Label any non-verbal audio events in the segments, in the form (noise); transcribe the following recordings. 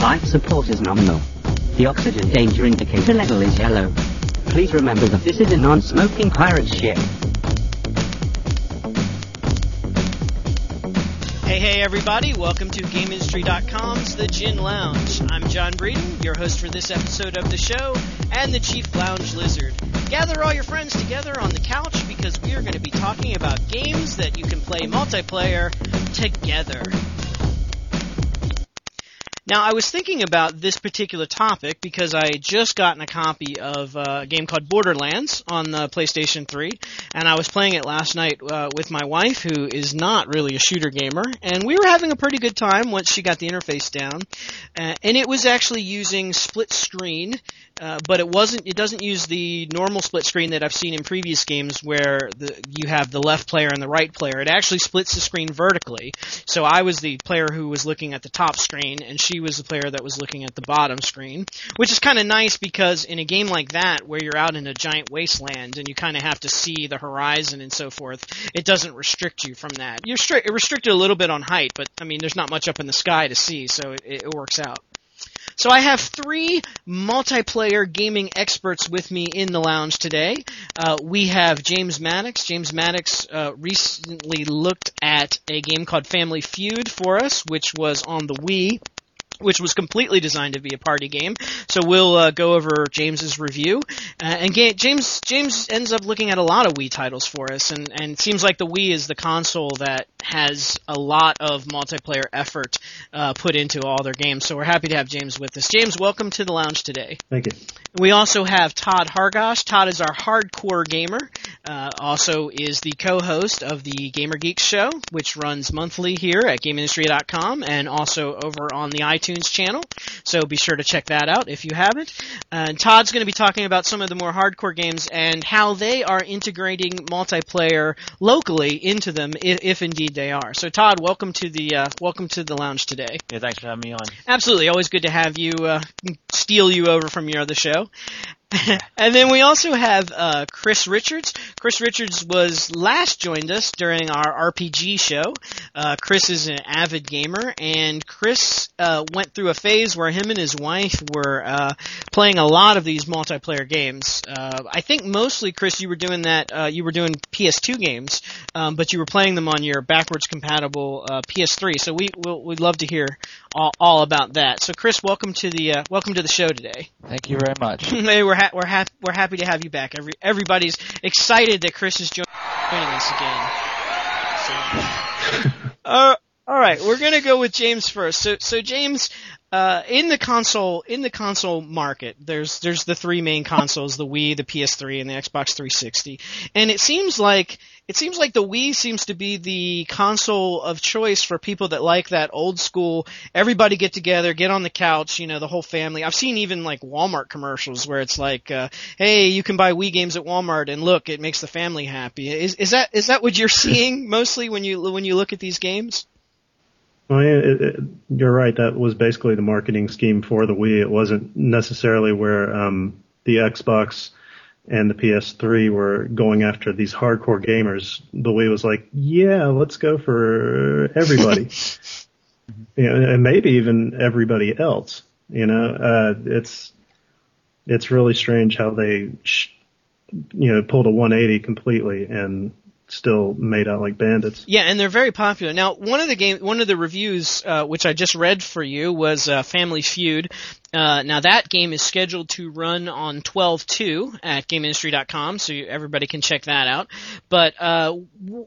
Life support is nominal. The oxygen danger indicator level is yellow. Please remember that this is a non-smoking pirate ship. Hey, hey, everybody. Welcome to GameIndustry.com's The Gin Lounge. I'm John Breeden, your host for this episode of the show, and the Chief Lounge Lizard. Gather all your friends together on the couch because we are going to be talking about games that you can play multiplayer together. Now, I was thinking about this particular topic because I had just gotten a copy of uh, a game called Borderlands on the PlayStation 3, and I was playing it last night uh, with my wife, who is not really a shooter gamer, and we were having a pretty good time once she got the interface down. Uh, and it was actually using split screen, uh, but it wasn't. It doesn't use the normal split screen that I've seen in previous games, where the, you have the left player and the right player. It actually splits the screen vertically. So I was the player who was looking at the top screen, and she was the player that was looking at the bottom screen, which is kind of nice because in a game like that, where you're out in a giant wasteland and you kind of have to see the horizon and so forth, it doesn't restrict you from that. You're stri- it restricted a little bit on height, but I mean, there's not much up in the sky to see, so it, it works out. So I have three multiplayer gaming experts with me in the lounge today. Uh, we have James Maddox. James Maddox uh, recently looked at a game called Family Feud for us, which was on the Wii which was completely designed to be a party game. So we'll uh, go over James's review, uh, and ga- James James ends up looking at a lot of Wii titles for us, and and it seems like the Wii is the console that has a lot of multiplayer effort uh, put into all their games. So we're happy to have James with us. James, welcome to the lounge today. Thank you. We also have Todd Hargosh. Todd is our hardcore gamer. Uh, also is the co-host of the Gamer Geeks show, which runs monthly here at GameIndustry.com and also over on the iTunes channel. So be sure to check that out if you haven't. Uh, Todd's going to be talking about some of the more hardcore games and how they are integrating multiplayer locally into them, if, if indeed they are. So Todd, welcome to the uh, welcome to the lounge today. Yeah, thanks for having me on. Absolutely, always good to have you uh, steal you over from your other show. (laughs) and then we also have uh, Chris Richards. Chris Richards was last joined us during our RPG show. Uh, Chris is an avid gamer, and Chris uh, went through a phase where him and his wife were uh, playing a lot of these multiplayer games. Uh, I think mostly, Chris, you were doing that. Uh, you were doing PS2 games, um, but you were playing them on your backwards compatible PS3. So we we'll, we'd love to hear all, all, about that. So, Chris, welcome to the welcome to the show today. Thank you very much. (laughs) we're ha- we're ha- we're happy to have you back. Every everybody's excited that Chris is joining us again. So, (laughs) uh, all right, we're gonna go with James first. So so James, uh, in the console in the console market, there's there's the three main consoles: the Wii, the PS3, and the Xbox 360. And it seems like it seems like the Wii seems to be the console of choice for people that like that old school. Everybody get together, get on the couch, you know, the whole family. I've seen even like Walmart commercials where it's like, uh, "Hey, you can buy Wii games at Walmart, and look, it makes the family happy." Is is that is that what you're (laughs) seeing mostly when you when you look at these games? Well, it, it, you're right. That was basically the marketing scheme for the Wii. It wasn't necessarily where um, the Xbox and the PS3 were going after these hardcore gamers. The Wii was like, yeah, let's go for everybody, (laughs) you know, and maybe even everybody else. You know, uh, it's it's really strange how they, sh- you know, pulled a 180 completely and still made out like bandits. Yeah, and they're very popular. Now, one of the game, one of the reviews uh, which I just read for you was uh, Family Feud. Uh, now that game is scheduled to run on 12.2 at GameIndustry.com, so you, everybody can check that out. But uh,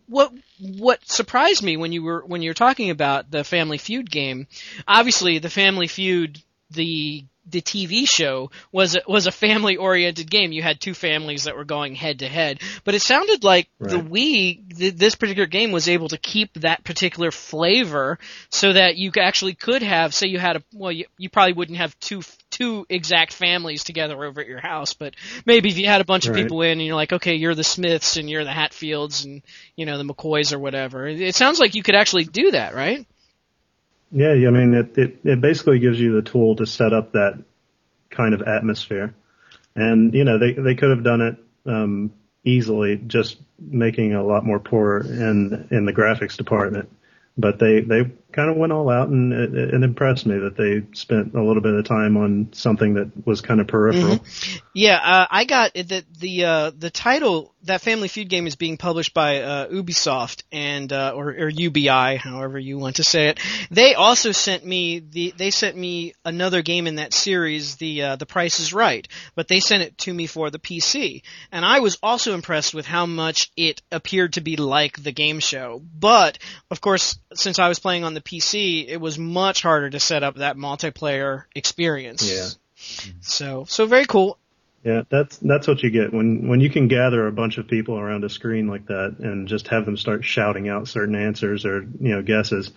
what what surprised me when you were when you were talking about the Family Feud game, obviously the Family Feud the the TV show was a, was a family oriented game. You had two families that were going head to head, but it sounded like right. the Wii, th- this particular game was able to keep that particular flavor so that you actually could have, say you had a, well, you, you probably wouldn't have two, two exact families together over at your house, but maybe if you had a bunch right. of people in and you're like, okay, you're the Smiths and you're the Hatfields and, you know, the McCoys or whatever. It sounds like you could actually do that, right? Yeah, I mean, it, it, it basically gives you the tool to set up that kind of atmosphere. And, you know, they, they could have done it, um, easily just making a lot more poor in, in the graphics department. But they, they kind of went all out, and it, it impressed me that they spent a little bit of time on something that was kind of peripheral. Mm-hmm. Yeah, uh, I got the the uh, the title that Family Feud game is being published by uh, Ubisoft and uh, or, or UBI, however you want to say it. They also sent me the they sent me another game in that series, the uh, the Price is Right, but they sent it to me for the PC, and I was also impressed with how much it appeared to be like the game show. But of course, since I was playing on the PC, it was much harder to set up that multiplayer experience. Yeah. So so very cool. Yeah, that's that's what you get when when you can gather a bunch of people around a screen like that and just have them start shouting out certain answers or you know guesses.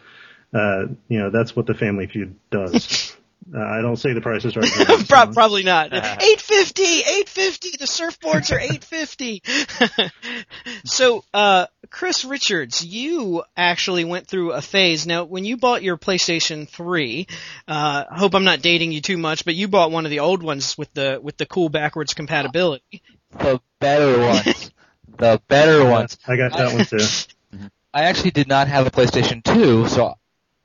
Uh, you know that's what the Family Feud does. (laughs) uh, I don't say the price is right. (laughs) now, Pro- Probably not. (laughs) (laughs) Eight fifty, eight fifty. The surfboards are eight fifty. so, uh, Chris Richards, you actually went through a phase. Now, when you bought your PlayStation Three, uh, I hope I'm not dating you too much, but you bought one of the old ones with the with the cool backwards compatibility. The better ones. the better ones. I got that one too. I actually did not have a PlayStation 2, so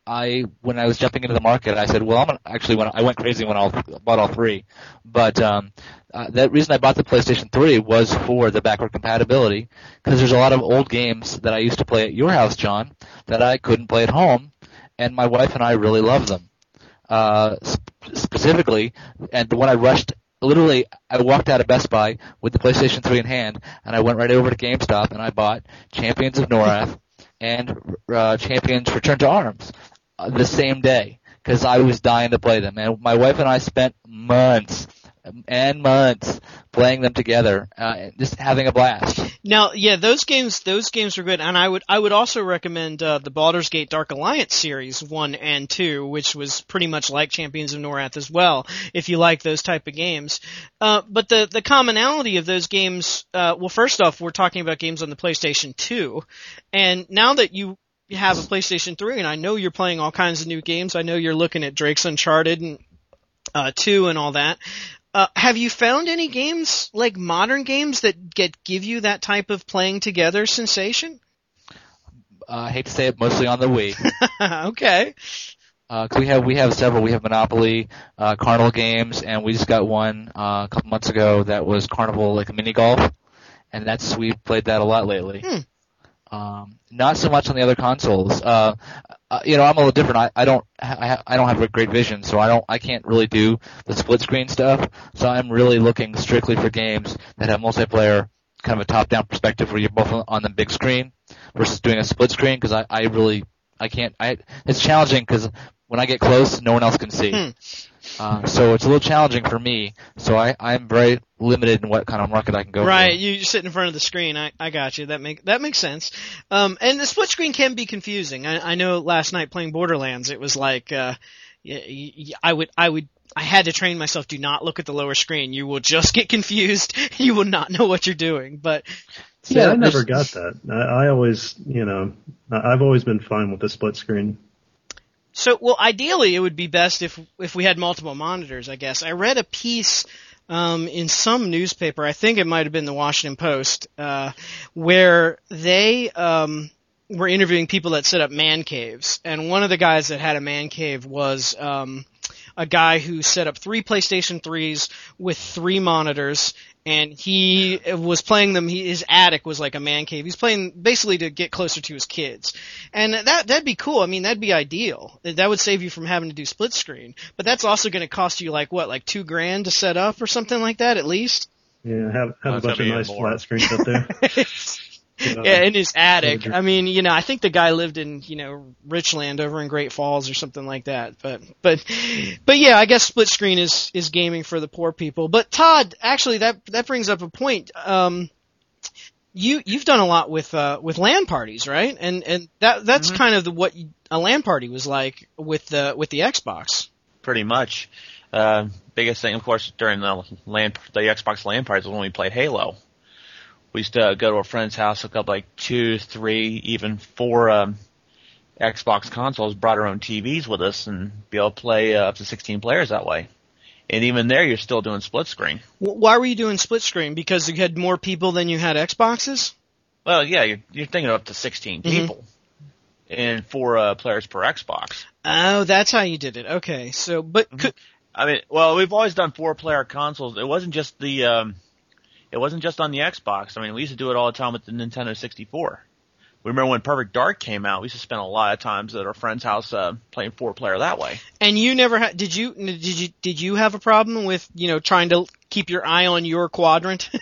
I, when I was jumping into the market, I said, well, I'm gonna, actually when I went crazy when I bought all three, but um, uh, that reason I bought the PlayStation 3 was for the backward compatibility, because there's a lot of old games that I used to play at your house, John, that I couldn't play at home, and my wife and I really love them. Uh, sp- specifically, and when I rushed literally I walked out of Best Buy with the PlayStation 3 in hand, and I went right over to GameStop and I bought Champions of Norrath and uh, Champions Return to Arms the same day because I was dying to play them. And my wife and I spent months and months playing them together, uh, just having a blast. Now, yeah, those games, those games were good, and I would, I would also recommend uh, the Baldur's Gate Dark Alliance series one and two, which was pretty much like Champions of Norrath as well, if you like those type of games. Uh, but the the commonality of those games, uh, well, first off, we're talking about games on the PlayStation Two, and now that you have a PlayStation 3, and I know you're playing all kinds of new games. I know you're looking at Drake's Uncharted and uh, 2 and all that. Uh, have you found any games like modern games that get give you that type of playing together sensation? Uh, I hate to say it, mostly on the Wii. (laughs) okay. Uh 'cause we have we have several. We have Monopoly, uh, Carnival games, and we just got one uh, a couple months ago that was Carnival like mini golf, and that's we played that a lot lately. Hmm. Um, not so much on the other consoles. Uh, uh, you know, I'm a little different. I, I don't I, I don't have a great vision, so I don't I can't really do the split screen stuff. So I'm really looking strictly for games that have multiplayer, kind of a top down perspective where you're both on- the big screen versus doing a split screen because I I really I can't I it's challenging because when I get close, no one else can see. Hmm. Uh, so it's a little challenging for me. So I, I'm very limited in what kind of market I can go Right, for. you you sit in front of the screen. I, I got you. That make that makes sense. Um, and the split screen can be confusing. I, I know last night playing Borderlands, it was like, uh, y- y- y- I would I would I had to train myself. Do not look at the lower screen. You will just get confused. (laughs) You will not know what you're doing. But See, Yeah, I never got that. I, I always, you know, I've always been fine with the split screen. So, well, ideally, it would be best if if we had multiple monitors. I guess I read a piece um, in some newspaper. I think it might have been the Washington Post, uh, where they um, were interviewing people that set up man caves, and one of the guys that had a man cave was. Um, a guy who set up three PlayStation 3s with three monitors and he was playing them he, his attic was like a man cave. He's playing basically to get closer to his kids. And that that'd be cool. I mean, that'd be ideal. That would save you from having to do split screen. But that's also going to cost you like what, like 2 grand to set up or something like that at least. Yeah, have have Oh, a bunch of nice more. flat screens up there. (laughs) Yeah, in his attic. I mean, you know, I think the guy lived in, you know, Richland over in Great Falls or something like that. But, but, but yeah, I guess split screen is, is gaming for the poor people. But Todd, actually that, that brings up a point. Um, you, you've done a lot with, uh, with LAN parties, right? And, and that, that's kind of the, what you, a LAN party was like with the, with the Xbox. pretty much. Uh, biggest thing, of course, during the LAN, the Xbox LAN parties was when we played Halo. We used to go to a friend's house, hook up like two, three, even four um, Xbox consoles, brought our own TVs with us, and be able to play uh, up to 16 players that way. And even there, you're still doing split screen. Why were you doing split screen? Because you had more people than you had Xboxes? Well, yeah, you're, you're thinking of up to 16 Mhm. people. and four uh, players per Xbox. Oh, that's how you did it. Okay, so but could, I mean, well, we've always done four player consoles. It wasn't just the, um, it wasn't just on the Xbox. I mean, we used to do it all the time with the Nintendo 64. We remember when Perfect Dark came out. We used to spend a lot of times at our friend's house uh, playing four player that way. and you never had did you did you did you have a problem with you know trying to keep your eye on your quadrant? (laughs)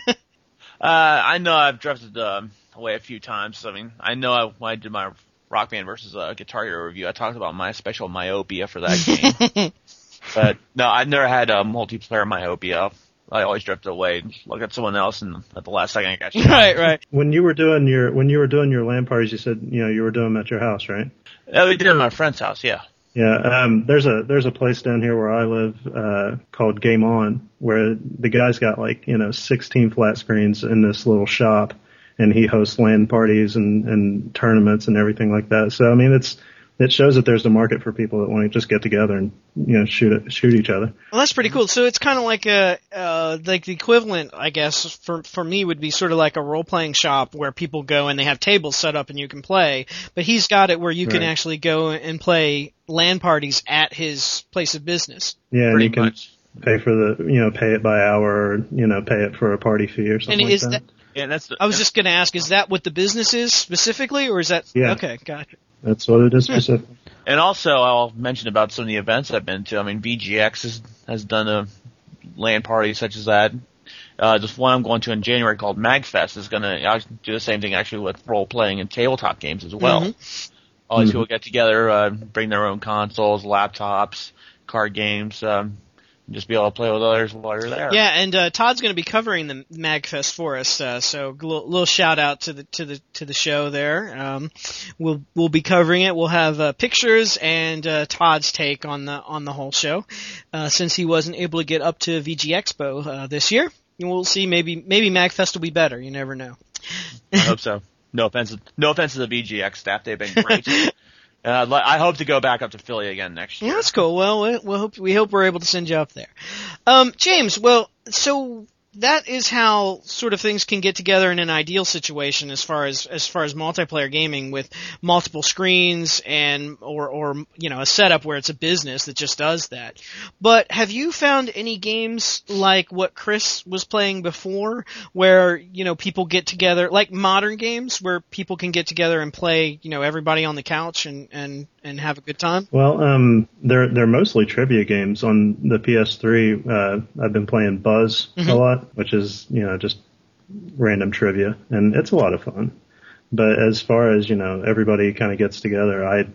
Uh, I know I've drifted um, away a few times. I mean, I know I, when I did my Rock Band versus uh, Guitar Hero review, I talked about my special myopia for that (laughs) game. but no, I've never had a multiplayer myopia. I always drift away and look at someone else, and at the last second, I got (laughs) you. right, right. When you were doing your when you were doing your LAN parties, you said you know you were doing them at your house, right? Uh, we did it at my friend's house, yeah. Yeah, um, there's a there's a place down here where I live uh, called Game On, where the guy's got like you know 16 flat screens in this little shop, and he hosts LAN parties and and tournaments and everything like that. So I mean, it's it shows that there's a market for people that want to just get together and you know shoot shoot each other. Well, that's pretty cool. So it's kind of like a uh, like the equivalent, I guess, for for me would be sort of like a role playing shop where people go and they have tables set up and you can play. But he's got it where you can Right. actually go and play LAN parties at his place of business. Yeah, and Pretty you can much. pay for the you know pay it by hour or you know pay it for a party fee or something And like is that. that? Yeah, that's the, I was just going to ask, is that what the business is specifically, or is that? Yeah. Okay, gotcha. That's what it is specifically. And also, I'll mention about some of the events I've been to. I mean, VGX has, has done a LAN party such as that. Uh, just one I'm going to in January called MagFest is going to do the same thing actually with role playing and tabletop games as well. Mhm. All these Mhm. people get together, uh, bring their own consoles, laptops, card games, um, and just be able to play with others while you're there. Yeah, and uh, Todd's going to be covering the Magfest for us, uh, so a little, little shout out to the to the to the show there. Um, we'll we'll be covering it. We'll have uh, pictures and uh, Todd's take on the on the whole show, uh, since he wasn't able to get up to VG Expo uh, this year. We'll see. Maybe maybe Magfest will be better. You never know. I hope so. No offense, no offense to the VGX staff. They've been great. (laughs) li- I hope to go back up to Philly again next year. Yeah, that's cool. Well, we, we hope we hope we're able to send you up there. Um, James, well, so that is how sort of things can get together in an ideal situation as far as as far as multiplayer gaming with multiple screens and or or you know a setup where it's a business that just does that. But have you found any games like what Chris was playing before where you know people get together like modern games where people can get together and play, you know, everybody on the couch and and and have a good time? Well, um, they're they're mostly trivia games on the PS3. Uh, I've been playing Buzz a lot, which is you know just random trivia, and it's a lot of fun. But as far as you know, everybody kind of gets together. I,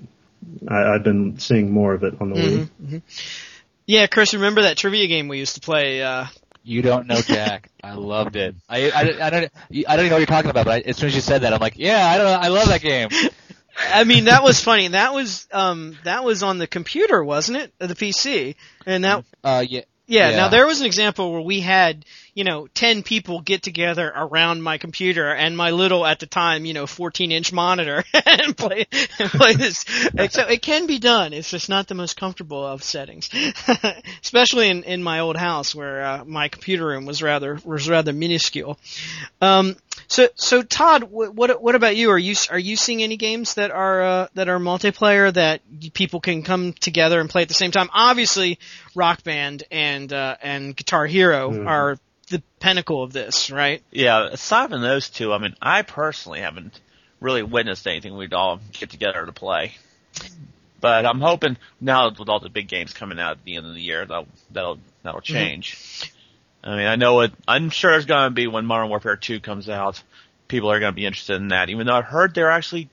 I I've been seeing more of it on the Wii. Yeah, Chris, remember that trivia game we used to play? Uh, You don't know Jack. I loved it. I, I, I don't I don't even know what you're talking about, but I, as soon as you said that, I'm like, yeah, I don't know. I love that game. (laughs) I mean, that was funny. That was um, that was on the computer, wasn't it? The PC, and that Uh, yeah. yeah, Yeah. Now there was an example where we had, you know, ten people get together around my computer and my little at the time, you know, 14 inch monitor (laughs) and play and play this. So it can be done. It's just not the most comfortable of settings, (laughs) especially in in my old house where uh, my computer room was rather was rather minuscule. Um, so so Todd, what what what about you? Are you are you seeing any games that are uh, that are multiplayer that people can come together and play at the same time? Obviously, Rock Band and uh, and Guitar Hero Mhm. are the pinnacle of this, right? Yeah, aside from those two, I mean, I personally haven't really witnessed anything we'd all get together to play. But I'm hoping now with all the big games coming out at the end of the year, that'll that'll that'll change. I mean, I know it. I'm sure there's going to be when Modern Warfare 2 comes out, people are going to be interested in that. Even though I've heard they're actually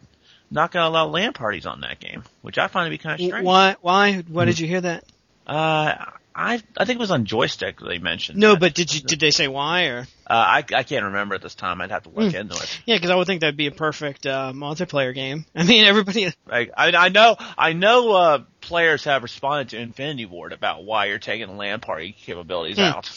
not going to allow LAN parties on that game, which I find to be kind of strange. Why? Why? Why did you hear that? Uh, I I think it was on Joystiq they mentioned. No, that. but did you did they say why or? uh, I I can't remember at this time. I'd have to look into it. Yeah, because I would think that'd be a perfect uh, multiplayer game. (laughs) I mean, everybody. I, I I know I know uh, players have responded to Infinity Ward about why you're taking LAN party capabilities Hmm. out.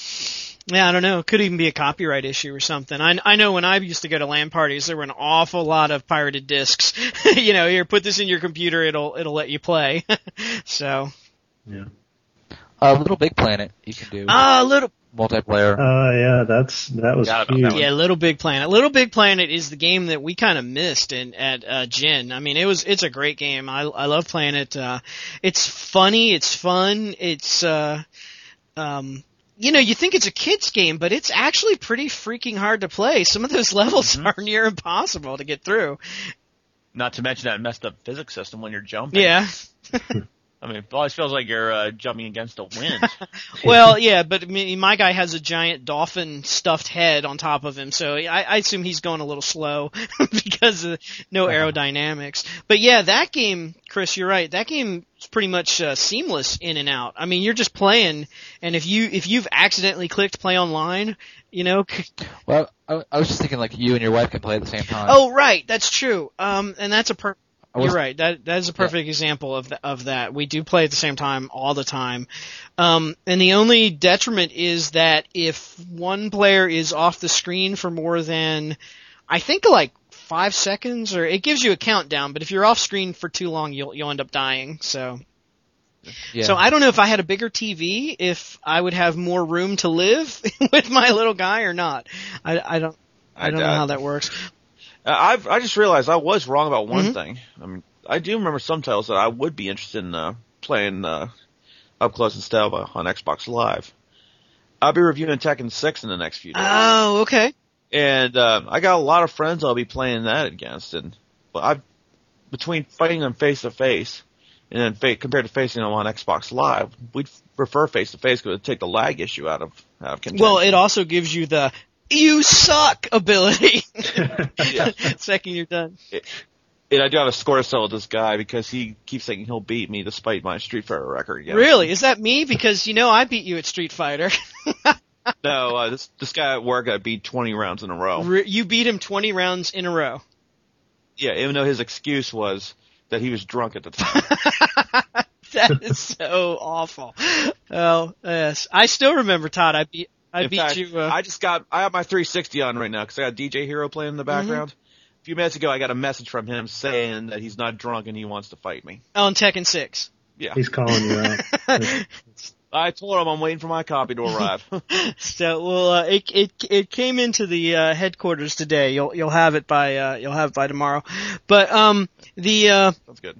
Yeah, I don't know. It could even be a copyright issue or something. I I know when I used to go to LAN parties, there were an awful lot of pirated discs. (laughs) you know, here, put this in your computer, it'll it'll let you play. (laughs) so Yeah. Uh, Little Big Planet, you can do. ah, little multiplayer. Uh, yeah, that's that was Forgot about huge. that. Yeah, Little Big Planet. Little Big Planet is the game that we kind of missed in at uh, Gin. I mean, it was it's a great game. I I love playing it. Uh, it's funny. It's fun. It's uh, um, you know, you think it's a kids game, but it's actually pretty freaking hard to play. Some of those (laughs) levels Mm-hmm. are near impossible to get through. Not to mention that messed up physics system when you're jumping. Yeah. (laughs) I mean, it always feels like you're uh, jumping against a wind. (laughs) (laughs) Well, yeah, but I mean, my guy has a giant dolphin stuffed head on top of him, so I, I assume he's going a little slow (laughs) because of no aerodynamics. But yeah, that game, Chris, you're right. That game is pretty much uh, seamless in and out. I mean, you're just playing, and if you if you've accidentally clicked play online, you know. c- Well, I, I was just thinking like you and your wife can play at the same time. Oh, right, that's true. Um, and that's a per. I was- You're right. That that is a perfect example of th- of that. We do play at the same time all the time, um, and the only detriment is that if one player is off the screen for more than, I think like five seconds, or it gives you a countdown. But if you're off screen for too long, you'll you'll end up dying. So Yeah. so I don't know if I had a bigger TV, if I would have more room to live (laughs) with my little guy or not. I I don't I don't know doubt- how that works. Uh, I've I just realized I was wrong about one Mhm. thing. I mean, I do remember some titles that I would be interested in uh, playing uh, up close and style on Xbox Live. I'll be reviewing Tekken 6 in the next few days, Oh, okay. and uh, I got a lot of friends I'll be playing that against. And but I, between fighting them face to face, and then fa- compared to facing them on Xbox Live, we'd prefer face to face because it take the lag issue out of out of contention. Well, it also gives you the "you suck" ability. (laughs) Second you're done. and I do have a score settle with this guy because he keeps thinking he'll beat me despite my Street Fighter record. Really? Is that me? Because you know I beat you at Street Fighter. (laughs) No, uh, this this guy at work I beat 20 rounds in a row. Re- you beat him 20 rounds in a row. Yeah, even though his excuse was that he was drunk at the time. (laughs) That is so awful. Oh yes, I still remember Todd. I beat I in beat fact, you. Uh, I just got I have my 360 on right now because I got DJ Hero playing in the background. A few minutes ago, I got a message from him saying that he's not drunk and he wants to fight me. on Tekken 6. Yeah, He's calling you out. (laughs) I told him I'm waiting for my copy to arrive. (laughs) (laughs) So well, uh, it it it came into the uh, headquarters today. You'll you'll have it by uh, you'll have it by tomorrow. But um the uh That's good.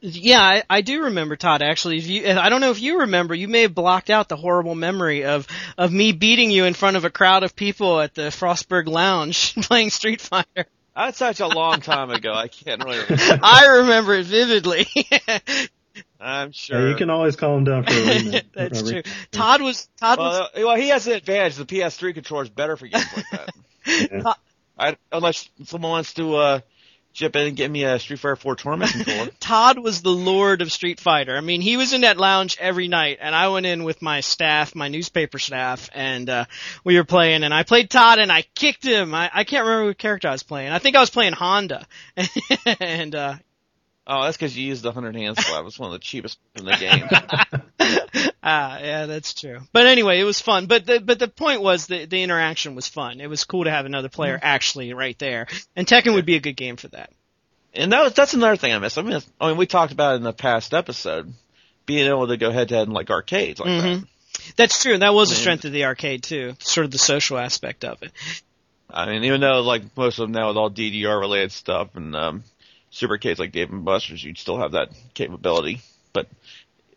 Yeah, I, I do remember Todd. Actually, if you, I don't know if you remember. You may have blocked out the horrible memory of of me beating you in front of a crowd of people at the Frostburg Lounge (laughs) playing Street Fighter. That's such a long time ago. I can't really. (laughs) Remember. I remember it vividly. (laughs) I'm Yeah, sure. you can always call him down for a rematch. That's A re- true. Todd was Todd was Well, uh, well, he has an advantage. The PS3 controller is better for games like that. Yeah. I, unless someone wants to uh, chip in and get me a Street Fighter 4 tournament controller. (laughs) Todd was the lord of Street Fighter. I mean, he was in that lounge every night, and I went in with my staff, my newspaper staff, and uh, we were playing. And I played Todd, and I kicked him. I, I can't remember what character I was playing. I think I was playing Honda, (laughs) and uh, Oh, that's because you used the 100 hand slap. It's one of the cheapest in the game. (laughs) ah, yeah, that's true. But anyway, it was fun. But the but the point was the the interaction was fun. It was cool to have another player actually right there, and Tekken would be a good game for that. and that was, that's another thing I miss. I mean, I mean, we talked about it in the past episode, being able to go head to head in like arcades like that. Mhm. That's true. and That was a Man. strength of the arcade too, sort of the social aspect of it. I mean, even though like most of them now with all DDR related stuff and um, super arcades like Dave and Buster's, you'd still have that capability, but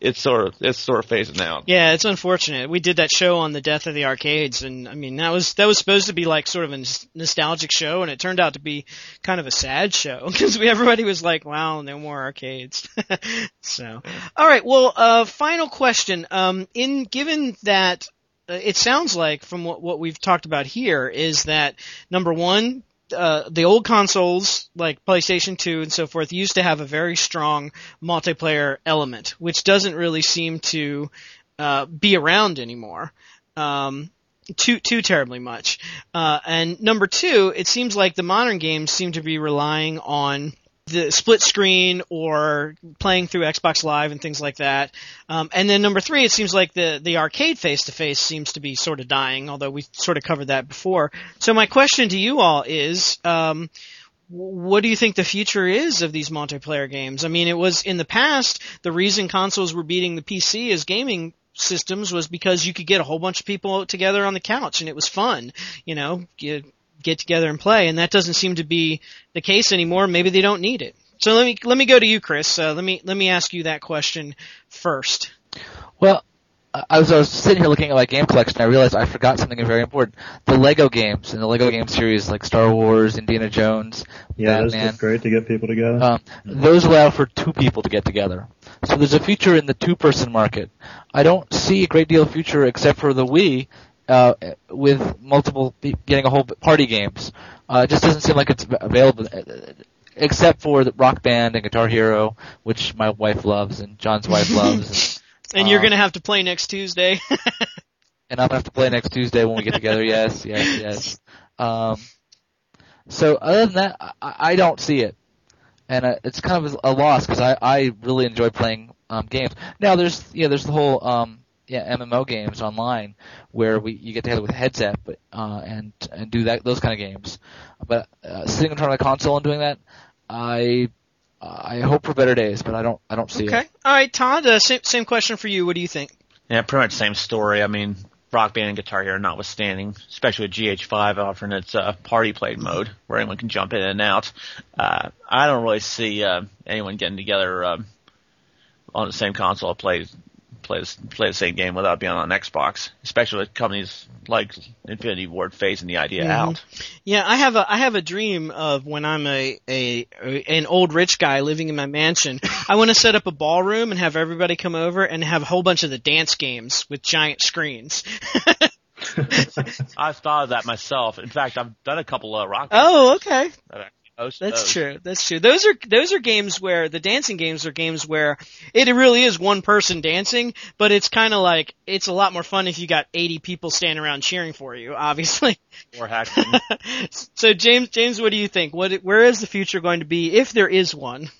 it's sort of it's sort of phasing out. Yeah, it's unfortunate. We did that show on the death of the arcades, and I mean that was that was supposed to be like sort of a nostalgic show, and it turned out to be kind of a sad show (laughs) because everybody was like, "Wow, no more arcades." (laughs) so, all right. Well, uh, final question. Um, in given that uh, it sounds like from what what we've talked about here is that number one. Uh, the old consoles like PlayStation 2 and so forth used to have a very strong multiplayer element, which doesn't really seem to uh, be around anymore. Um, too too terribly much. Uh, and number two, it seems like the modern games seem to be relying on the split screen or playing through Xbox Live and things like that. Um, and then number three, it seems like the the arcade face to face seems to be sort of dying, although we sort of covered that before. So my question to you all is. Um, what do you think the future is of these multiplayer games? I mean, it was in the past the reason consoles were beating the PC as gaming systems was because you could get a whole bunch of people together on the couch and it was fun. You know, get, get together and play, and that doesn't seem to be the case anymore. Maybe they don't need it. So let me let me go to you, Chris. Uh, let me let me ask you that question first. Well, I was, I was sitting here looking at my game collection. And I realized I forgot something very important: the Lego games and the Lego game series, like Star Wars, Indiana Jones, Yeah, Batman. that's great to get people together. Um, those allow for two people to get together. So there's a future in the two-person market. I don't see a great deal of future except for the Wii uh, with multiple getting a whole party games. Uh, it just doesn't seem like it's available, uh, except for the Rock Band and Guitar Hero, which my wife loves and John's wife (laughs) loves. And you're Uh, going to have to play next Tuesday. (laughs) and I'm gonna have to play next Tuesday when we get together. (laughs) Yes, yes, yes. Um, so other than that, I, I don't see it, and uh, it's kind of a loss because I I really enjoy playing um, games. Now there's yeah there's the whole um yeah MMO games online where we you get together with a headset but uh and and do that those kind of games, but uh, sitting in front of a console and doing that, I I hope for better days, but I don't I don't see okay. it. Okay, all right, Todd. Uh, same same question for you. What do you think? Yeah, pretty much same story. I mean, Rock Band and Guitar Hero notwithstanding, especially with GH5 offering its uh, party played mode where anyone can jump in and out. Uh, I don't really see uh, anyone getting together um, on the same console to play play this- play the same game without being on Xbox, especially with companies like Infinity Ward phasing the idea Mhm. out. Yeah, I have a I have a dream of when I'm a, a an old rich guy living in my mansion. I want to set up a ballroom and have everybody come over and have a whole bunch of the dance games with giant screens. (laughs) (laughs) I've thought of that myself. In fact, I've done a couple of Rock oh, okay. that actually host That's those. true. That's true. Those are those are games where the dancing games are games where it really is one person dancing, but it's kind of like it's a lot more fun if you got 80 people standing around cheering for you, obviously. Or hacking. (laughs) so James James, what do you think? What where is the future going to be if there is one?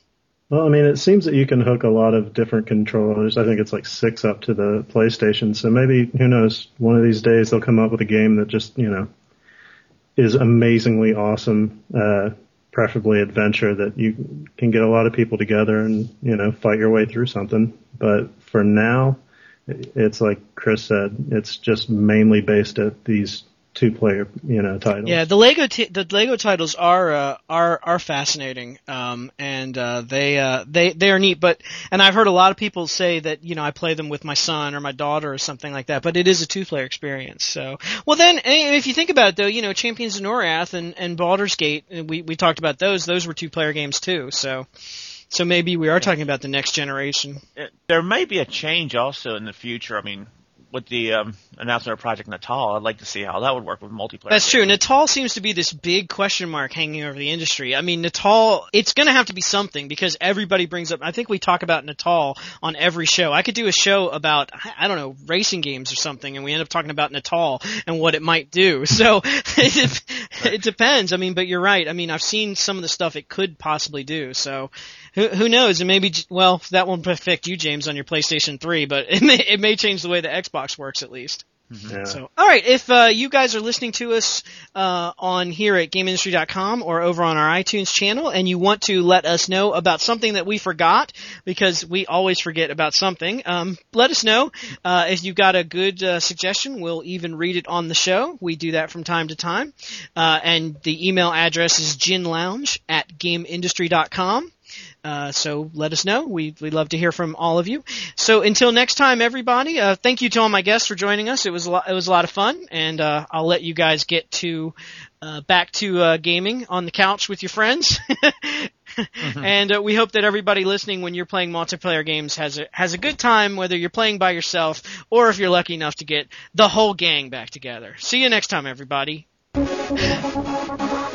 Well, I mean, it seems that you can hook a lot of different controllers. I think it's like six up to the PlayStation. So maybe, who knows, one of these days they'll come up with a game that just, you know, is amazingly awesome, uh, preferably adventure that you can get a lot of people together and, you know, fight your way through something. But for now, it's like Chris said, it's just mainly based at these two player, you know, titles. Yeah, the Lego t- the Lego titles are uh, are are fascinating, um, and uh, they uh, they they are neat. But and I've heard a lot of people say that you know I play them with my son or my daughter or something like that. But it is a two player experience. So well then, if you think about it though, you know Champions of Norrath and and Baldur's Gate, we we talked about those. Those were two player games too. So. So maybe we are talking about the next generation. there may be a change also in the future. I mean, with the um, announcement of Project Natal, I'd like to see how that would work with multiplayer. That's true. Natal seems to be this big question mark hanging over the industry. I mean, Natal, it's going to have to be something because everybody brings up, I think we talk about Natal on every show. I could do a show about, I don't know, racing games or something and we end up talking about Natal and what it might do. (laughs) So it, it depends. I mean, but you're right. I mean, I've seen some of the stuff it could possibly do. So who, who knows? And maybe, well, that won't affect you, James, on your PlayStation 3, but (laughs) it may, it may change the way the Xbox works at least. Yeah. So, all right, if uh, you guys are listening to us uh, on here at GameIndustry.com or over on our iTunes channel, and you want to let us know about something that we forgot, because we always forget about something, um, let us know. Uh, if you got a good uh, suggestion, we'll even read it on the show. We do that from time to time. Uh, and the email address is ginlounge at GameIndustry.com. Uh, so let us know. We we love to hear from all of you. So until next time, everybody. Uh, thank you to all my guests for joining us. It was a lot, it was a lot of fun, and uh, I'll let you guys get to uh, back to uh, gaming on the couch with your friends. (laughs) And uh, we hope that everybody listening, when you're playing multiplayer games, has a has a good time, whether you're playing by yourself or if you're lucky enough to get the whole gang back together. See you next time, everybody. (laughs)